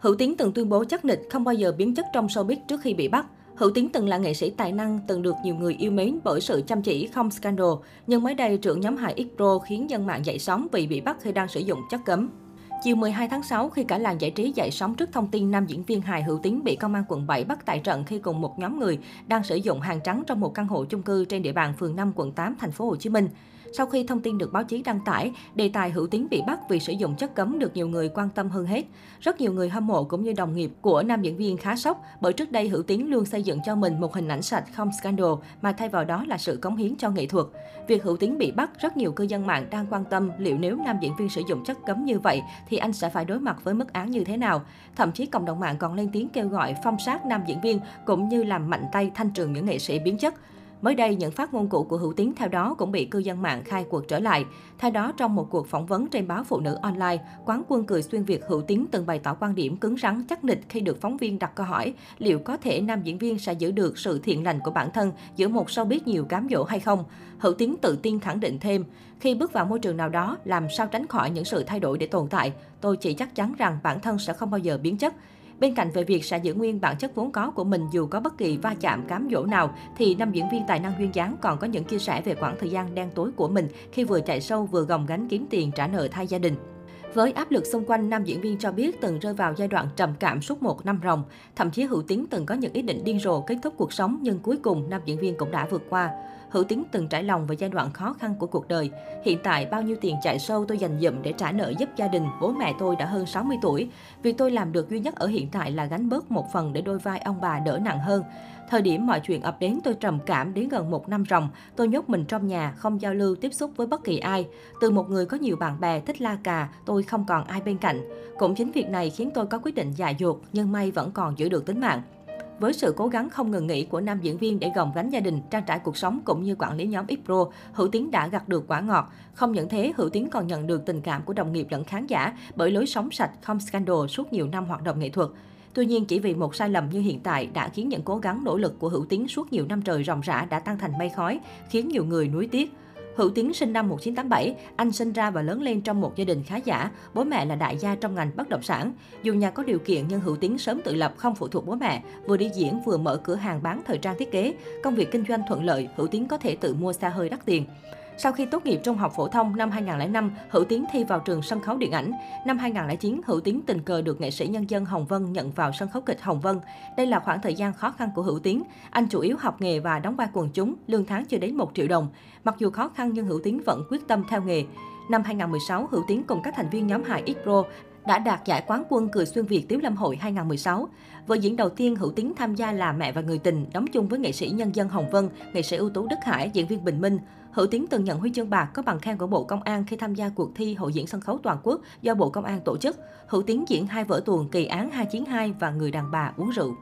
Hữu Tiến từng tuyên bố chắc nịch không bao giờ biến chất trong showbiz trước khi bị bắt. Hữu Tiến từng là nghệ sĩ tài năng, từng được nhiều người yêu mến bởi sự chăm chỉ không scandal. Nhưng mới đây, trưởng nhóm hài Xpro khiến dân mạng dậy sóng vì bị bắt khi đang sử dụng chất cấm. Chiều 12 tháng 6, khi cả làng giải trí dậy sóng trước thông tin nam diễn viên hài Hữu Tiến bị công an quận 7 bắt tại trận khi cùng một nhóm người đang sử dụng hàng trắng trong một căn hộ chung cư trên địa bàn phường 5 quận 8 thành phố Hồ Chí Minh. Sau khi thông tin được báo chí đăng tải, đề tài Hữu tính bị bắt vì sử dụng chất cấm được nhiều người quan tâm hơn hết. Rất nhiều người hâm mộ cũng như đồng nghiệp của nam diễn viên khá sốc bởi trước đây Hữu Tiến luôn xây dựng cho mình một hình ảnh sạch không scandal mà thay vào đó là sự cống hiến cho nghệ thuật. Việc Hữu Tiến bị bắt, rất nhiều cư dân mạng đang quan tâm liệu nếu nam diễn viên sử dụng chất cấm như vậy thì anh sẽ phải đối mặt với mức án như thế nào. Thậm chí cộng đồng mạng còn lên tiếng kêu gọi phong sát nam diễn viên cũng như làm mạnh tay thanh trừng những nghệ sĩ biến chất. Mới đây, những phát ngôn cũ của Hữu Tiến theo đó cũng bị cư dân mạng khai cuộc trở lại. Theo đó, trong một cuộc phỏng vấn trên báo Phụ nữ online, quán quân cười xuyên Việt Hữu Tiến từng bày tỏ quan điểm cứng rắn chắc nịch khi được phóng viên đặt câu hỏi liệu có thể nam diễn viên sẽ giữ được sự thiện lành của bản thân giữa một showbiz nhiều cám dỗ hay không. Hữu Tiến tự tin khẳng định thêm, khi bước vào môi trường nào đó, làm sao tránh khỏi những sự thay đổi để tồn tại, tôi chỉ chắc chắn rằng bản thân sẽ không bao giờ biến chất. Bên cạnh về việc sẽ giữ nguyên bản chất vốn có của mình dù có bất kỳ va chạm cám dỗ nào, thì nam diễn viên tài năng duyên dáng còn có những chia sẻ về khoảng thời gian đen tối của mình khi vừa chạy sâu vừa gồng gánh kiếm tiền trả nợ thay gia đình. Với áp lực xung quanh, nam diễn viên cho biết từng rơi vào giai đoạn trầm cảm suốt một năm ròng. Thậm chí Hữu Tiến từng có những ý định điên rồ kết thúc cuộc sống nhưng cuối cùng nam diễn viên cũng đã vượt qua. Hữu Tiến từng trải lòng về giai đoạn khó khăn của cuộc đời. Hiện tại, bao nhiêu tiền chạy sâu tôi dành dụm để trả nợ giúp gia đình, bố mẹ tôi đã hơn 60 tuổi. Việc tôi làm được duy nhất ở hiện tại là gánh bớt một phần để đôi vai ông bà đỡ nặng hơn. Thời điểm mọi chuyện ập đến tôi trầm cảm đến gần một năm ròng. Tôi nhốt mình trong nhà, không giao lưu, tiếp xúc với bất kỳ ai. Từ một người có nhiều bạn bè, thích la cà, tôi không còn ai bên cạnh. Cũng chính việc này khiến tôi có quyết định dại dột, nhưng may vẫn còn giữ được tính mạng. Với sự cố gắng không ngừng nghỉ của nam diễn viên để gồng gánh gia đình, trang trải cuộc sống cũng như quản lý nhóm Xpro, Hữu Tiến đã gặt được quả ngọt. Không những thế, Hữu Tiến còn nhận được tình cảm của đồng nghiệp lẫn khán giả bởi lối sống sạch, không scandal suốt nhiều năm hoạt động nghệ thuật. Tuy nhiên, chỉ vì một sai lầm như hiện tại đã khiến những cố gắng nỗ lực của Hữu Tiến suốt nhiều năm trời ròng rã đã tan thành mây khói, khiến nhiều người nuối tiếc. Hữu Tiến sinh năm 1987, anh sinh ra và lớn lên trong một gia đình khá giả, bố mẹ là đại gia trong ngành bất động sản. Dù nhà có điều kiện nhưng Hữu Tiến sớm tự lập, không phụ thuộc bố mẹ, vừa đi diễn vừa mở cửa hàng bán thời trang thiết kế. Công việc kinh doanh thuận lợi, Hữu Tiến có thể tự mua xa hơi đắt tiền. Sau khi tốt nghiệp trung học phổ thông năm 2005, Hữu Tiến thi vào trường sân khấu điện ảnh. Năm 2009, Hữu Tiến tình cờ được nghệ sĩ nhân dân Hồng Vân nhận vào sân khấu kịch Hồng Vân. Đây là khoảng thời gian khó khăn của Hữu Tiến. Anh chủ yếu học nghề và đóng vai quần chúng, lương tháng chưa đến 1 triệu đồng. Mặc dù khó khăn nhưng Hữu Tiến vẫn quyết tâm theo nghề. Năm 2016, Hữu Tiến cùng các thành viên nhóm hài Xpro đã đạt giải quán quân Cười Xuyên Việt Tiếu Lâm Hội 2016. Vở diễn đầu tiên Hữu Tiến tham gia là Mẹ và Người Tình, đóng chung với nghệ sĩ nhân dân Hồng Vân, nghệ sĩ ưu tú Đức Hải, diễn viên Bình Minh. Hữu Tiến từng nhận huy chương bạc có bằng khen của Bộ Công an khi tham gia cuộc thi hội diễn sân khấu toàn quốc do Bộ Công an tổ chức. Hữu Tiến diễn hai vở tuồng Kỳ án 292 và Người đàn bà uống rượu.